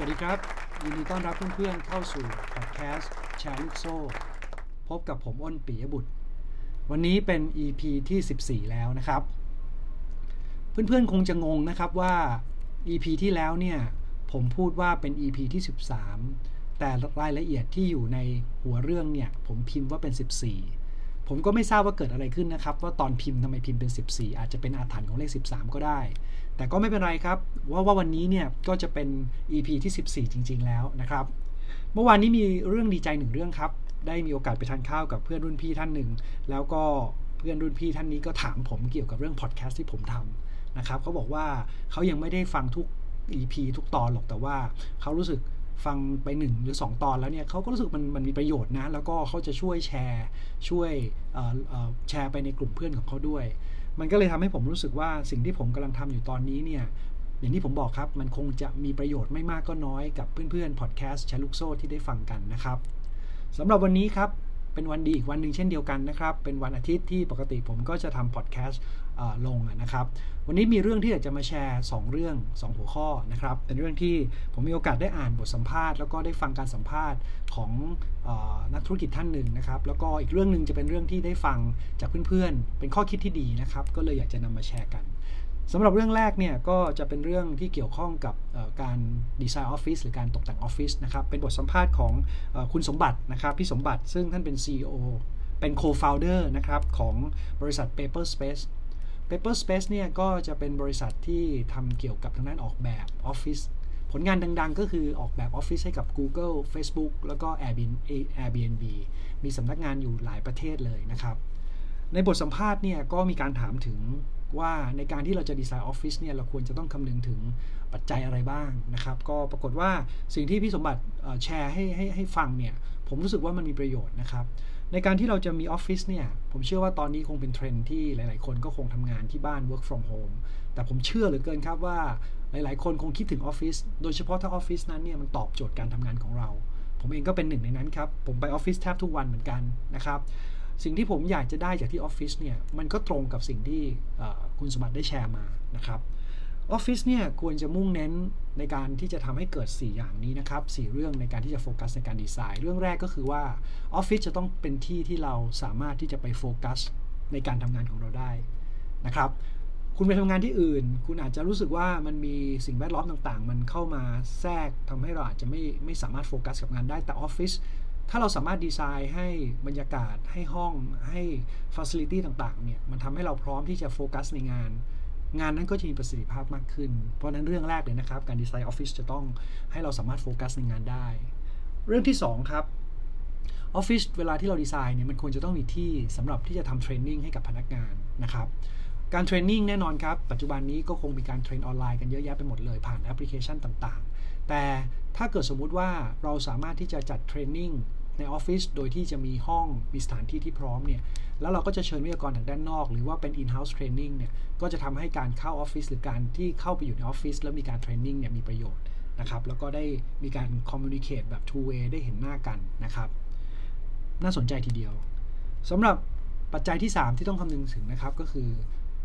สวัสดีครับ ยินดีต้อนรับเพื่อนๆเข้าสู่พอดแคสต์แชร์ลูกโซ่ พบกับผมอ้นปียบุตร วันนี้เป็น EP ที่ 14 แล้วนะครับ เพื่อนๆคงจะงงนะครับว่า EP ที่แล้วเนี่ยผมพูดว่าเป็น EP ที่ 13 แต่รายละเอียดที่อยู่ในหัวเรื่องเนี่ยผมพิมพ์ว่าเป็น 14 ผมก็ไม่ทราบว่าเกิดอะไรขึ้นนะครับ ว่าตอนพิมพ์ทำไมพิมพ์เป็น 14 อาจจะเป็นอาถรรพ์ของเลข 13 ก็ได้ แต่ก็ไม่เป็นไรครับ ว่าว่าวันนี้เนี่ยก็จะเป็น EP ที่ 14 จริง ๆ แล้วนะครับ เมื่อวานนี้มีเรื่องดีใจหนึ่งเรื่องครับ ได้มีโอกาสไปทานข้าวกับเพื่อนรุ่นพี่ท่านหนึ่ง แล้วก็เพื่อนรุ่นพี่ท่านนี้ก็ถามผมเกี่ยวกับเรื่องพอดแคสต์ที่ผมทำนะครับเขาบอกว่าเขายังไม่ได้ฟังทุก EP ทุกตอนหรอกแต่ว่าเขารู้สึก ฟังไปหนึ่งหรือ 2 ตอนแล้วเนี่ยเขาก็รู้สึกมันมันมีประโยชน์นะ แล้วก็เขาจะช่วยแชร์ ช่วยแชร์ไปในกลุ่มเพื่อนของเขาด้วย มันก็เลยทำให้ผมรู้สึกว่าสิ่งที่ผมกำลังทำอยู่ตอนนี้เนี่ยอย่างที่ผมบอกครับ มันคงจะมีประโยชน์ไม่มากก็น้อยกับเพื่อนๆพอดแคสต์แชร์ลูกโซ่ที่ได้ฟังกันนะครับสำหรับวันนี้ครับ เป็นวันดีอีกวันหนึ่งเช่นเดียวกันนะครับ เป็นวันอาทิตย์ที่ปกติผมก็จะทำพอดแคสต์ลงนะครับ วันนี้มีเรื่องที่อยากจะมาแชร์ 2 เรื่อง 2 หัวข้อนะครับ เป็นเรื่องที่ผมมีโอกาสได้อ่านบทสัมภาษณ์แล้วก็ได้ฟังการสัมภาษณ์ของอนักธุรกิจท่านหนึ่งนะครับ แล้วก็อีกเรื่องหนึ่งจะเป็นเรื่องที่ได้ฟังจากเพื่อนๆ เป็นข้อคิดที่ดีนะครับ ก็เลยอยากจะนำมาแชร์กัน สำหรับเรื่องแรกเนี่ยก็จะเป็นเรื่องที่เกี่ยวข้องกับการดีไซน์ออฟฟิศหรือการตกแต่งออฟฟิศนะครับเป็นบทสัมภาษณ์ของคุณสมบัตินะครับพี่สมบัติซึ่งท่านเป็น CEO เป็น co-founder นะครับของบริษัท Paper Space Paper Space เนี่ยก็จะเป็นบริษัทที่ทำเกี่ยวกับทางด้านออกแบบออฟฟิศผลงานดังๆ ก็คือออกแบบออฟฟิศให้กับ Google Facebook แล้วก็ Airbnb มีสำนักงานอยู่หลายประเทศเลยนะครับ ในบทสัมภาษณ์เนี่ยก็มีการถามถึง ว่าในการที่เราจะดีไซน์ออฟฟิศเนี่ยเราควรจะต้องคำนึงถึงปัจจัยอะไรบ้างนะครับ ก็ปรากฏว่าสิ่งที่พี่สมบัติแชร์ให้ให้ให้ฟังเนี่ยผมรู้สึกว่ามันมีประโยชน์นะครับ ในการที่เราจะมีออฟฟิศเนี่ยผมเชื่อว่าตอนนี้คงเป็นเทรนด์ที่หลาย ๆ คนก็คงทำงานที่บ้าน work from home แต่ผมเชื่อเหลือเกินครับว่าหลาย ๆ คนคงคิดถึงออฟฟิศโดยเฉพาะถ้าออฟฟิศนั้นเนี่ยมันตอบโจทย์การทำงานของเรา ผมเองก็เป็นหนึ่งในนั้นครับผมไปออฟฟิศแทบทุกวันเหมือนกันนะครับ สิ่งที่ผมอยากจะได้จากที่ออฟฟิศเนี่ยมันก็ตรงกับสิ่งที่คุณสมบัติได้แชร์มานะครับออฟฟิศเนี่ยควรจะมุ่งเน้นในการที่จะทำให้เกิด 4 อย่างนี้นะครับสี่เรื่องในการที่จะโฟกัสในการดีไซน์ เรื่องแรกก็คือว่าออฟฟิศจะต้องเป็นที่ที่เราสามารถที่จะไปโฟกัสในการทำงานของเราได้นะครับคุณไปทำงานที่อื่น คุณอาจจะรู้สึกว่ามันมีสิ่งแวดล้อมต่างๆ มันเข้ามาแทรกทำให้เราอาจจะไม่ไม่สามารถโฟกัสกับงานได้แต่ออฟฟิศ ถ้าเราสามารถดีไซน์ให้บรรยากาศให้ห้องให้ facility ต่างๆเนี่ยมันทำให้เราพร้อมที่จะโฟกัสในงาน งานนั้นก็จะมีประสิทธิภาพมากขึ้น เพราะนั้นเรื่องแรกเลยนะครับ การดีไซน์ออฟฟิศจะต้องให้เราสามารถโฟกัสในงานได้ เรื่องที่ 2 ครับออฟฟิศเวลาที่เราดีไซน์เนี่ยมันควรจะต้องมีที่สำหรับที่จะทำ training ให้กับพนักงานนะครับ การ training แน่นอนครับ ปัจจุบันนี้ก็คงมีการ train ออนไลน์กันเยอะแยะไปหมดเลยผ่านแอปพลิเคชันต่างๆ แต่ถ้าเกิดสมมุติว่าเราสามารถที่จะจัด training ในออฟฟิศโดยที่จะมีห้องมีสถานที่ที่พร้อมเนี่ยแล้วเราก็จะเชิญวิทยากรทางด้านนอก หรือว่าเป็น in-house training เนี่ยก็จะทำให้การเข้าออฟฟิศหรือการที่เข้าไปอยู่ในออฟฟิศแล้วมีการ training เนี่ยมีประโยชน์นะครับแล้วก็ได้มีการ communicate แบบ two way ได้เห็นหน้ากันนะครับน่าสนใจทีเดียวสำหรับปัจจัยที่ 3 ที่ต้องคำนึงถึงนะครับก็คือ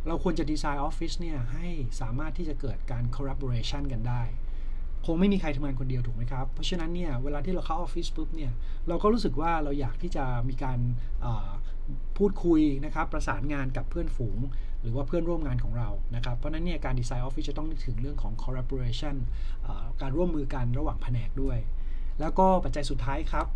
เราควรจะดีไซน์ออฟฟิศเนี่ยให้สามารถที่จะเกิดการ collaboration กันได้ คงไม่มีใครทำงานคนเดียวถูกไหมครับ เพราะฉะนั้นเนี่ยเวลาที่เราเข้าออฟฟิศปุ๊บเนี่ยเราก็รู้สึกว่าเราอยากที่จะมีการพูดคุยนะครับประสานงานกับเพื่อนฝูง หรือว่าเพื่อนร่วมงานของเรานะครับ เพราะนั้นเนี่ยการดีไซน์ออฟฟิศจะต้องนึกถึงเรื่องของ collaboration การร่วมมือกันระหว่างแผนกด้วย แล้วก็ปัจจัยสุดท้ายครับ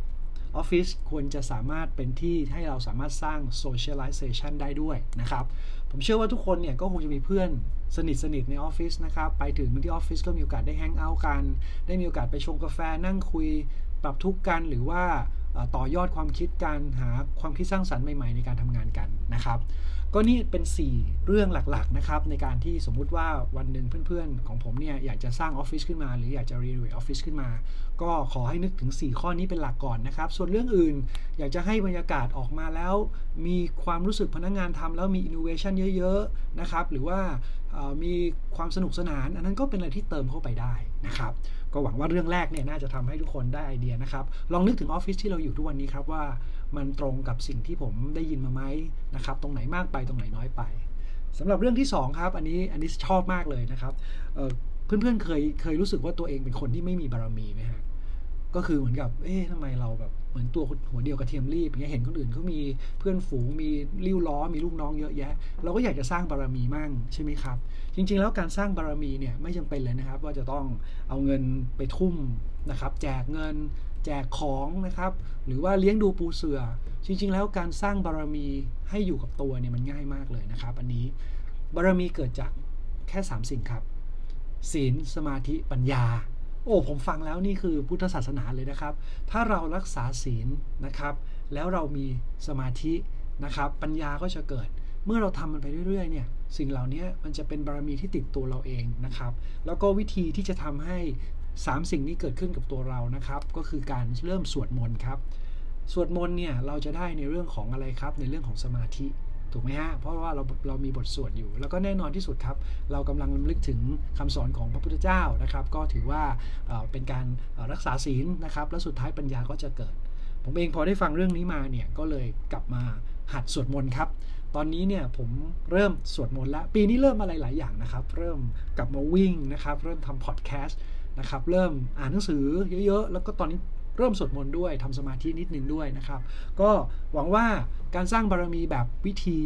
ออฟฟิศควรจะสามารถเป็นที่ให้เราสามารถสร้าง socialization ได้ด้วยนะครับ ผมเชื่อว่าทุกคนเนี่ยก็คงจะมีเพื่อนสนิทสนิทในออฟฟิศนะครับ ไปถึงที่ออฟฟิศก็มีโอกาสได้ hang out กัน ได้มีโอกาสไปชงกาแฟนั่งคุยปรับทุกข์กัน หรือว่าต่อยอดความคิดการหาความคิดสร้างสรรค์ใหม่ๆ ในการทำงานกันนะครับก็นี่เป็น 4 เรื่องหลักๆนะครับในการที่สมมุติว่าวันหนึ่งเพื่อนๆ ของผมเนี่ยอยากจะสร้างออฟฟิศขึ้นมา หรืออยากจะ renovate ออฟฟิศขึ้นมา ก็ขอให้นึกถึง 4 ข้อนี้เป็นหลักก่อนนะครับ ส่วนเรื่องอื่นอยากจะให้บรรยากาศออกมาแล้ว มีความรู้สึกพนักงานทำแล้วมีอินโนเวชันเยอะๆนะครับหรือว่ามีความสนุกสนาน อันนั้นก็เป็นอะไรที่เติมเข้าไปได้นะครับก็หวังว่าเรื่องแรกเนี่ยน่าจะทำให้ทุกคนได้ไอเดียนะครับลองนึกถึงออฟฟิศที่เราอยู่ทุกวันนี้ครับว่า มันตรงกับสิ่งที่ผมได้ยินมาไหมนะครับ ตรงไหนมากไปตรงไหนน้อยไปสำหรับเรื่องที่ 2 ครับ อันนี้อันนี้ชอบมากเลยนะครับเพื่อนๆเคยเคยรู้สึกว่าตัวเองเป็นคนที่ไม่มีบารมีไหมฮะ ก็คือเหมือนกับ เอ๊ะทำไมเราแบบเหมือนตัวหัวเดียวกับเทียมรีบอย่างเงี้ยเห็นคนอื่นเขามีเพื่อนฝูงมีริ้วล้อมีลูกน้องเยอะแยะ เราก็อยากจะสร้างบารมีมั่งใช่ไหมครับ จริง ๆ แล้วการสร้างบารมีเนี่ยไม่จำเป็นเลยนะครับ ว่าจะต้องเอาเงินไปทุ่มนะครับ แจกเงิน แจกของนะครับ หรือว่าเลี้ยงดูปูเสือ จริง ๆ แล้วการสร้างบารมีให้อยู่กับตัวเนี่ยมันง่ายมากเลยนะครับ อันนี้บารมีเกิดจากแค่ 3 สิ่งครับ ศีลสมาธิปัญญา โอ้ผมฟังแล้วนี่คือพุทธศาสนาเลยนะครับ ถ้าเรารักษาศีลนะครับ แล้วเรามีสมาธินะครับ ปัญญาก็จะเกิด เมื่อเราทำมันไปเรื่อยๆเนี่ยสิ่งเหล่านี้มันจะเป็นบารมีที่ติดตัวเราเองนะครับ แล้วก็วิธีที่จะทำให้ 3 สิ่งนี้เกิดขึ้นกับตัวเรานะครับ ก็คือการเริ่มสวดมนต์ครับสวดมนต์เนี่ยเราจะได้ในเรื่องของอะไรครับในเรื่องของสมาธิ ถูกไหมฮะเพราะว่าเราเรามีบทสวดอยู่ แล้วก็แน่นอนที่สุดครับ เรากำลังลึกถึงคำสอนของพระพุทธเจ้านะครับ ก็ถือว่าเป็นการรักษาศีลนะครับ แล้วสุดท้ายปัญญาก็จะเกิด ผมเองพอได้ฟังเรื่องนี้มาเนี่ยก็เลยกลับมาหัดสวดมนต์ครับตอนนี้เนี่ยผมเริ่มสวดมนต์แล้ว ปีนี้เริ่มอะไรหลายอย่างนะครับ เริ่มกลับมาวิ่งนะครับ เริ่มทำพอดแคสต์นะครับ เริ่มอ่านหนังสือเยอะๆ แล้วก็ตอนนี้ เริ่มสวดมนต์ด้วยทำสมาธินิดนึงด้วยนะครับ ก็หวังว่าการสร้างบารมีแบบวิธี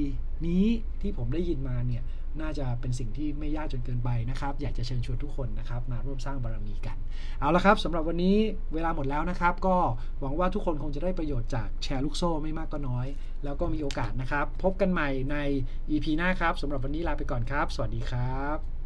นี้ที่ผมได้ยินมาเนี่ยน่าจะเป็นสิ่งที่ไม่ยากจนเกินไปนะครับ อยากจะเชิญชวนทุกคนนะครับมาร่วมสร้างบารมีกัน เอาละครับสำหรับวันนี้เวลาหมดแล้วนะครับ ก็หวังว่าทุกคนคงจะได้ประโยชน์จากแชร์ลูกโซ่ไม่มากก็น้อย แล้วก็มีโอกาสนะครับ พบกันใหม่ใน EP หน้าครับสำหรับวันนี้ลาไปก่อนครับ สวัสดีครับ